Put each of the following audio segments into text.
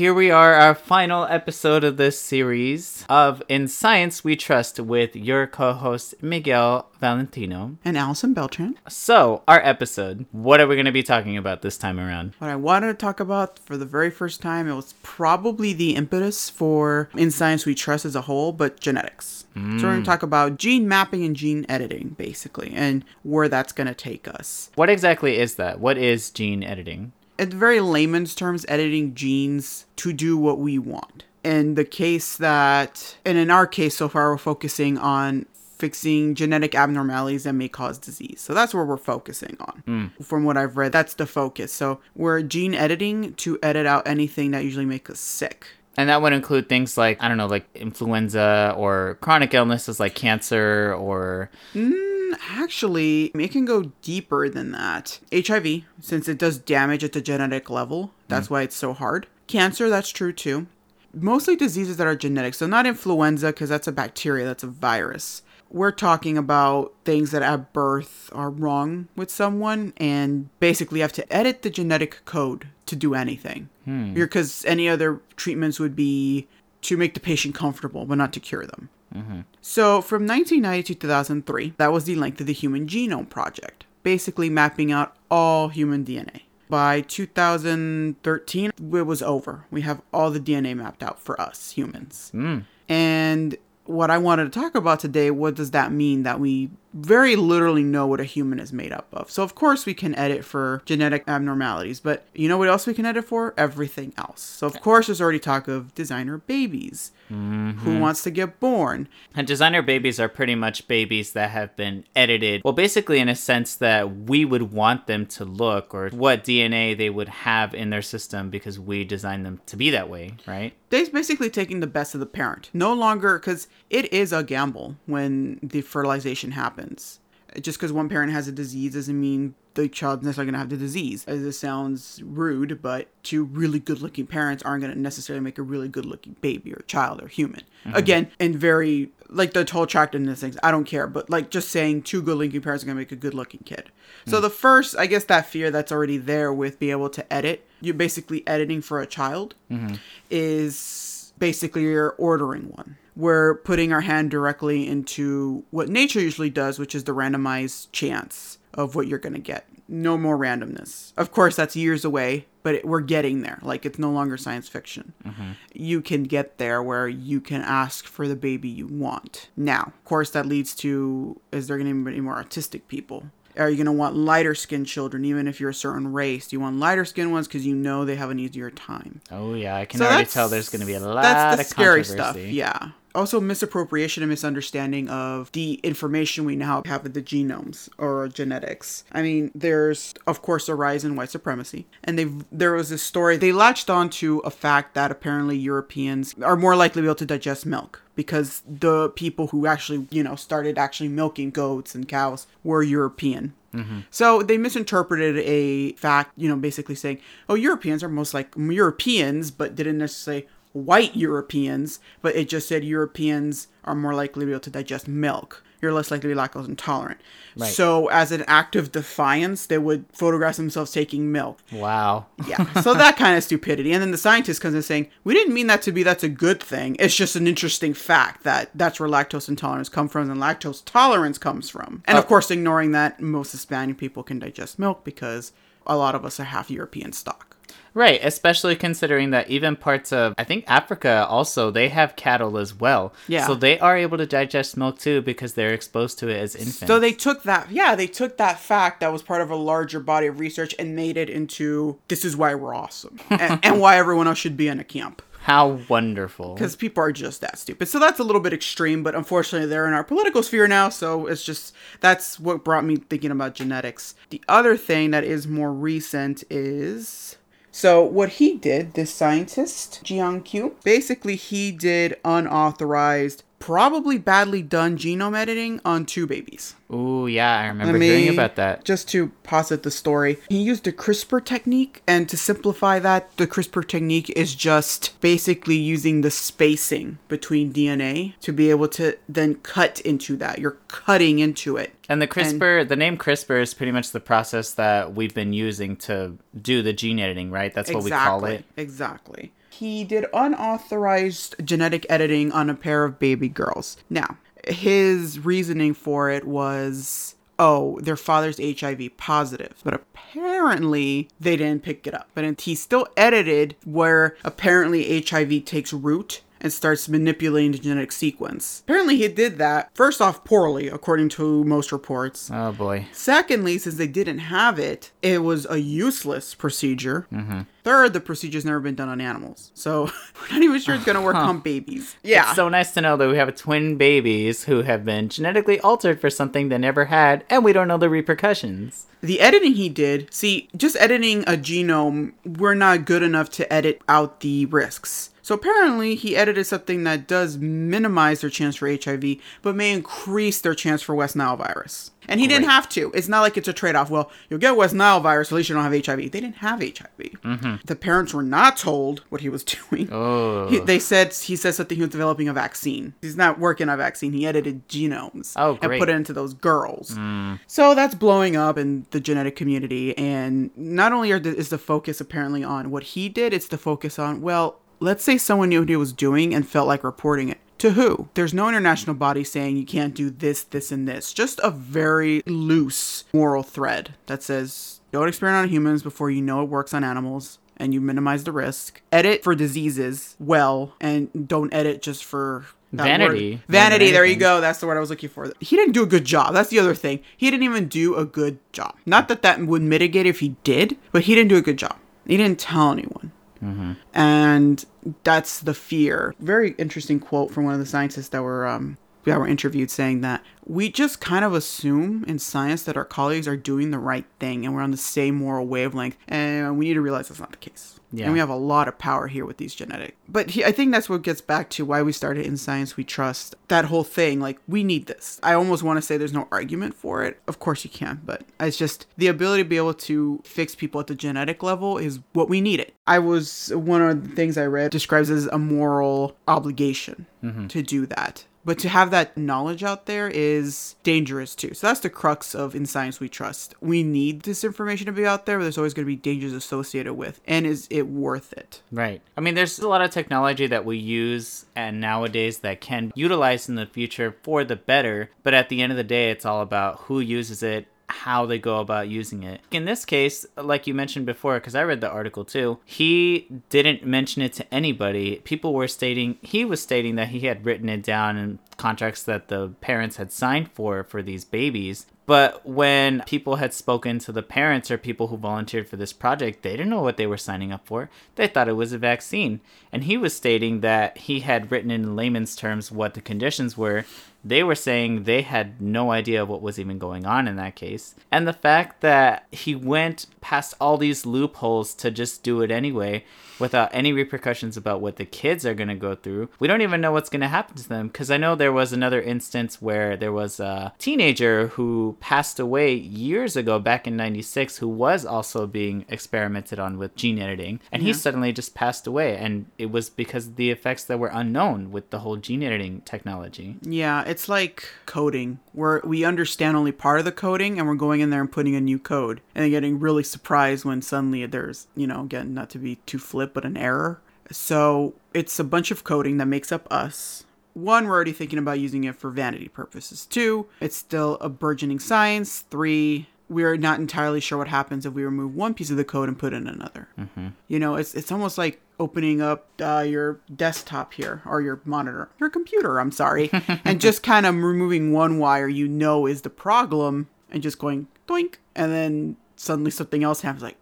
here we are, our final episode of this series of In Science We Trust with your co host, Miguel Valentino. And Allison Beltran. So, our episode, what are we going to be talking about this time around? What I wanted to talk about for the very first time, it was probably the impetus for In Science We Trust as a whole, but genetics. So, we're going to hmm. talk about gene mapping and gene editing, basically, and where that's going to take us. What exactly is that? What is gene editing? In very layman's terms, editing genes to do what we want. In the case that, and in our case so far, we're focusing on fixing genetic abnormalities that may cause disease. So that's where we're focusing on. Hmm. From what I've read, that's the focus. So we're gene editing to edit out anything that usually makes us sick. And that would include things like, I don't know, like influenza or chronic illnesses like cancer or. Mm, Actually, it can go deeper than that. HIV, since it does damage at the genetic level, that's mm. why it's so hard. Cancer, that's true too. Mostly diseases that are genetic, so not influenza because that's a bacteria, that's a virus. We're talking about things that at birth are wrong with someone and basically have to edit the genetic code to do anything. Hmm. Because any other treatments would be to make the patient comfortable, but not to cure them. So from 1990 to 2003, that was the length of the Human Genome Project, basically mapping out all human DNA. By 2013, it was over. We have all the DNA mapped out for us humans. Hmm. And what I wanted to talk about today, what does that mean that we very literally know what a human is made up of? So, of course, we can edit for genetic abnormalities, but you know what else we can edit for? Everything else. So, of course, there's already talk of designer babies. Who mm-hmm. wants to get born? And designer babies are pretty much babies that have been edited, well, basically in a sense that we would want them to look or what DNA they would have in their system because we designed them to be that way, right? They're basically taking the best of the parent. No longer, because it is a gamble when the fertilization happens. Just because one parent has a disease doesn't mean the child's necessarily going to have the disease. Uh, As it sounds rude, but two really good looking parents aren't going to necessarily make a really good looking baby or child or human. Mm-hmm. Again, and very, like the whole attractiveness things, I don't care, but like just saying two good looking parents are going to make a good looking kid. So mm. the first, I guess, that fear that's already there with being able to edit, you're basically editing for a child, mm-hmm. is basically you're ordering one. We're putting our hand directly into what nature usually does, which is the randomized chance of what you're going to get. No more randomness. Of course, that's years away, but it, we're getting there. Like, it's no longer science fiction. Mm-hmm. You can get there where you can ask for the baby you want. Now, of course, that leads to is there going to be any more autistic people? Are you going to want lighter skinned children, even if you're a certain race? Do you want lighter skinned ones because you know they have an easier time? Oh, yeah, I can So already tell there's going to be a lot That's the of scary stuff. Yeah. Also, misappropriation and misunderstanding of the information we now have with the genomes or genetics. I mean, there's of course a rise in white supremacy, and they there was this story they latched onto a fact that apparently Europeans are more likely to be able to digest milk because the people who actually you know started actually milking goats and cows were European. Mm-hmm. So they misinterpreted a fact, you know, basically saying, "Oh, Europeans are most like Europeans," but didn't necessarily say white Europeans, but it just said Europeans are more likely to be able to digest milk. You're less likely to be lactose intolerant. Right. So, as an act of defiance, they would photograph themselves taking milk. Wow. Yeah. So that kind of stupidity. And then the scientist comes in saying, we didn't mean that to be that's a good thing. It's just an interesting fact that that's where lactose intolerance comes from and lactose tolerance comes from. And of uh, course, ignoring that most Hispanic people can digest milk because a lot of us are half European stock. Right, especially considering that even parts of I think Africa also they have cattle as well. Yeah. So they are able to digest milk too because they're exposed to it as infants. So they took that, yeah, they took that fact that was part of a larger body of research and made it into this is why we're awesome and, and why everyone else should be in a camp. How wonderful. because people are just that stupid. So that's a little bit extreme, but unfortunately, they're in our political sphere now. So it's just that's what brought me thinking about genetics. The other thing that is more recent is. So what he did, this scientist, Jiankui, basically he did unauthorized, probably badly done genome editing on two babies. Oh, yeah, I remember Let hearing me- about that. Just to posit the story, he used the CRISPR technique, and to simplify that, the CRISPR technique is just basically using the spacing between DNA to be able to then cut into that. You're cutting into it. And the CRISPR, the name CRISPR is pretty much the process that we've been using to do the gene editing, right? That's what we call it. Exactly. He did unauthorized genetic editing on a pair of baby girls. Now, his reasoning for it was oh, their father's HIV positive. But apparently they didn't pick it up. But he still edited where apparently HIV takes root and starts manipulating the genetic sequence. Apparently, he did that, first off, poorly, according to most reports. Oh boy. Secondly, since they didn't have it, it was a useless procedure. Mm-hmm. Third, the procedure's never been done on animals. So we're not even sure it's going to work on babies. Yeah. It's so nice to know that we have twin babies who have been genetically altered for something they never had, and we don't know the repercussions. The editing he did, see, just editing a genome, we're not good enough to edit out the risks. So apparently, he edited something that does minimize their chance for HIV, but may increase their chance for West Nile virus. And he didn't have to. It's not like it's a trade off. Well, you'll get West Nile virus, at least you don't have HIV. They didn't have HIV. The parents were not told what he was doing. Oh. He, they said he said something he was developing a vaccine. He's not working on a vaccine. He edited genomes Oh, and put it into those girls. So that's blowing up in the genetic community. And not only are the, is the focus apparently on what he did, it's the focus on well, let's say someone knew what he was doing and felt like reporting it. To who? There's no international body saying you can't do this, this, and this. Just a very loose moral thread that says don't experiment on humans before you know it works on animals and you minimize the risk. Edit for diseases well and don't edit just for Vanity. word. Vanity, there you go. That's the word I was looking for. He didn't do a good job. That's the other thing. He didn't even do a good job. Not that that would mitigate if he did, but he didn't do a good job. He didn't tell anyone. And that's the fear. Very interesting quote from one of the scientists that were um, that were interviewed saying that we just kind of assume in science that our colleagues are doing the right thing and we're on the same moral wavelength, and we need to realize that's not the case. Yeah. And we have a lot of power here with these genetic. But he, I think that's what gets back to why we started in science we trust. That whole thing, like we need this. I almost want to say there's no argument for it. Of course you can, but it's just the ability to be able to fix people at the genetic level is what we needed. I was one of the things I read describes as a moral obligation mm-hmm. to do that. But to have that knowledge out there is dangerous too. So that's the crux of In Science We Trust. We need this information to be out there, but there's always going to be dangers associated with. And is it worth it? Right. I mean, there's a lot of technology that we use and nowadays that can utilize in the future for the better, but at the end of the day, it's all about who uses it, how they go about using it. In this case, like you mentioned before, because I read the article too, he didn't mention it to anybody. People were stating, he was stating that he had written it down in contracts that the parents had signed for for these babies. But when people had spoken to the parents or people who volunteered for this project, they didn't know what they were signing up for. They thought it was a vaccine. And he was stating that he had written in layman's terms what the conditions were. They were saying they had no idea what was even going on in that case. And the fact that he went past all these loopholes to just do it anyway without any repercussions about what the kids are going to go through. We don't even know what's going to happen to them because I know there was another instance where there was a teenager who passed away years ago back in 96 who was also being experimented on with gene editing and he suddenly just passed away and it was because of the effects that were unknown with the whole gene editing technology. Yeah, it's like coding, where we understand only part of the coding and we're going in there and putting a new code and then getting really surprised when suddenly there's, you know, again, not to be too flip, but an error. So it's a bunch of coding that makes up us. One, we're already thinking about using it for vanity purposes. Two, it's still a burgeoning science. Three, we're not entirely sure what happens if we remove one piece of the code and put in another. You know, it's it's almost like opening up uh, your desktop here or your monitor, your computer. I'm sorry, and just kind of removing one wire you know is the problem, and just going doink, and then suddenly something else happens. Like?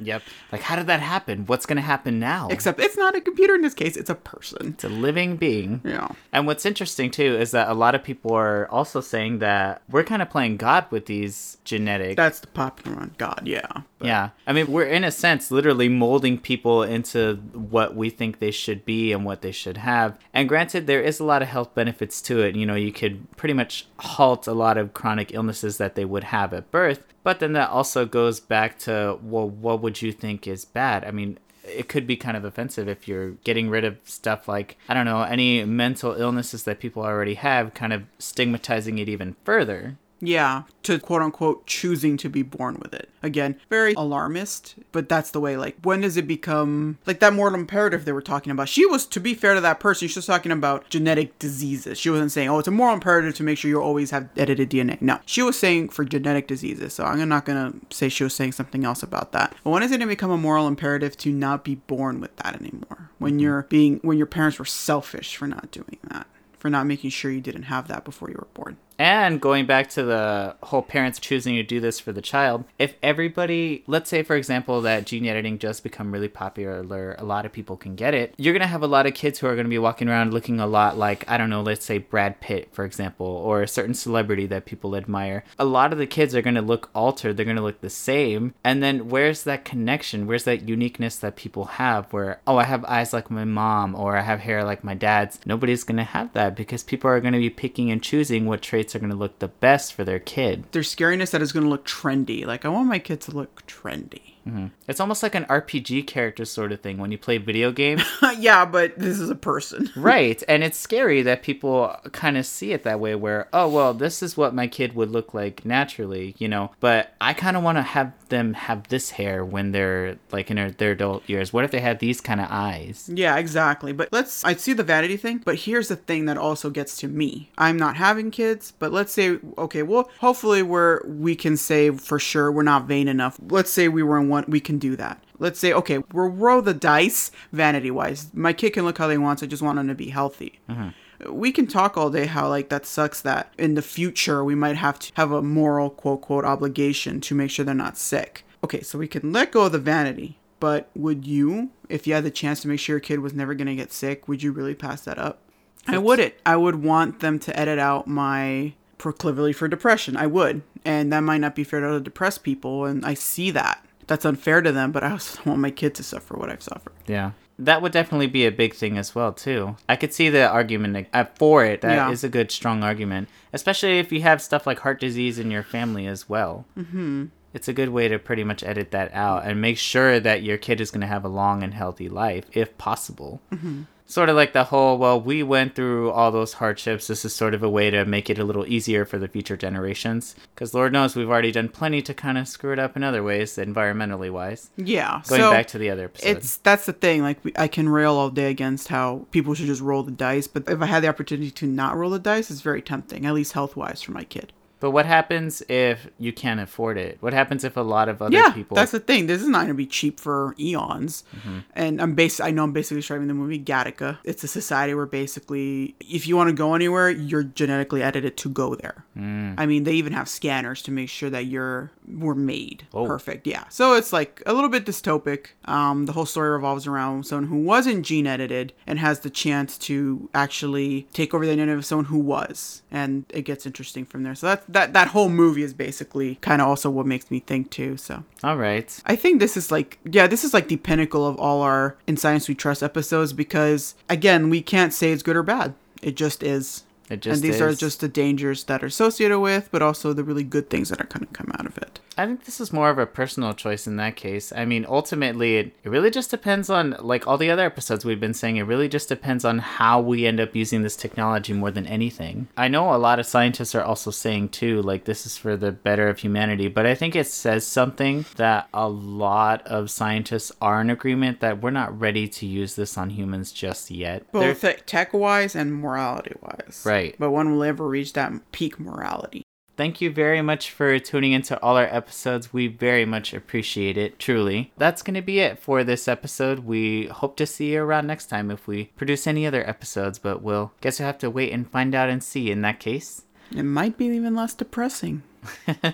Yep. Like how did that happen? What's going to happen now? Except it's not a computer in this case; it's a person. it's a living being. Yeah. And what's interesting too is that a lot of people are also saying that we're kind of playing God with these genetic. That's the popular one. God, yeah. But yeah. I mean, we're in a sense literally molding people into what we think they should be and what they should have. And granted, there is a lot of health benefits to it. You know, you could pretty much halt a lot of chronic illnesses that they would have at birth. But then that also goes back to, well, what would you think is bad? I mean, it could be kind of offensive if you're getting rid of stuff like I don't know any mental illnesses that people already have, kind of stigmatizing it even further. Yeah, to quote unquote choosing to be born with it. Again, very alarmist, but that's the way, like, when does it become like that moral imperative they were talking about? She was, to be fair to that person, she was talking about genetic diseases. She wasn't saying, oh, it's a moral imperative to make sure you always have edited DNA. No, she was saying for genetic diseases. So I'm not gonna say she was saying something else about that. But when is it gonna become a moral imperative to not be born with that anymore? When mm-hmm. you're being, when your parents were selfish for not doing that, for not making sure you didn't have that before you were born. And going back to the whole parents choosing to do this for the child, if everybody, let's say for example that gene editing just become really popular, a lot of people can get it, you're going to have a lot of kids who are going to be walking around looking a lot like, I don't know, let's say Brad Pitt, for example, or a certain celebrity that people admire. A lot of the kids are going to look altered, they're going to look the same. And then where's that connection? Where's that uniqueness that people have where, oh, I have eyes like my mom or I have hair like my dad's? Nobody's going to have that because people are going to be picking and choosing what traits are going to look the best for their kid. There's scariness that is going to look trendy. Like, I want my kid to look trendy. Mm-hmm. It's almost like an RPG character sort of thing when you play video games. yeah, but this is a person. right. And it's scary that people kind of see it that way where, oh, well, this is what my kid would look like naturally, you know, but I kind of want to have them have this hair when they're like in their, their adult years. What if they had these kind of eyes? Yeah, exactly. But let's, I see the vanity thing, but here's the thing that also gets to me. I'm not having kids, but let's say, okay, well, hopefully we're, we can say for sure we're not vain enough. Let's say we were in one, we can do that. Let's say, okay, we'll roll the dice vanity wise. My kid can look how they want. I just want them to be healthy. Mm-hmm we can talk all day how like that sucks that in the future we might have to have a moral quote quote obligation to make sure they're not sick. Okay, so we can let go of the vanity, but would you, if you had the chance to make sure your kid was never gonna get sick, would you really pass that up? I wouldn't. I would want them to edit out my proclivity for depression. I would. And that might not be fair to other depressed people, and I see that that's unfair to them, but I also don't want my kid to suffer what I've suffered. Yeah. That would definitely be a big thing as well, too. I could see the argument uh, for it. That yeah. is a good, strong argument, especially if you have stuff like heart disease in your family as well. Mm-hmm. It's a good way to pretty much edit that out and make sure that your kid is going to have a long and healthy life, if possible. Mm-hmm sort of like the whole well we went through all those hardships. This is sort of a way to make it a little easier for the future generations. Because lord knows we've already done plenty to kind of screw it up in other ways environmentally wise. Yeah going so back to the other episode. it's that's the thing like i can rail all day against how people should just roll the dice but if i had the opportunity to not roll the dice it's very tempting at least health wise for my kid but what happens if you can't afford it? What happens if a lot of other yeah, people? that's the thing. This is not going to be cheap for eons. Mm-hmm. And I'm bas- I know I'm basically describing the movie Gattaca. It's a society where basically, if you want to go anywhere, you're genetically edited to go there. Mm. I mean, they even have scanners to make sure that you're were made oh. perfect. Yeah. So it's like a little bit dystopic. Um, the whole story revolves around someone who wasn't gene edited and has the chance to actually take over the identity of someone who was, and it gets interesting from there. So that's that that whole movie is basically kind of also what makes me think too. So all right, I think this is like yeah, this is like the pinnacle of all our in science we trust episodes because again, we can't say it's good or bad. It just is. It just and these is. are just the dangers that are associated with, but also the really good things that are going to come out of it. I think this is more of a personal choice in that case. I mean, ultimately, it, it really just depends on, like all the other episodes we've been saying, it really just depends on how we end up using this technology more than anything. I know a lot of scientists are also saying, too, like this is for the better of humanity, but I think it says something that a lot of scientists are in agreement that we're not ready to use this on humans just yet. Both tech wise and morality wise. Right. But when will ever reach that peak morality? Thank you very much for tuning into all our episodes. We very much appreciate it, truly. That's going to be it for this episode. We hope to see you around next time if we produce any other episodes, but we'll guess you'll have to wait and find out and see in that case. It might be even less depressing.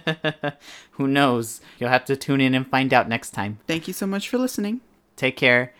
Who knows? You'll have to tune in and find out next time. Thank you so much for listening. Take care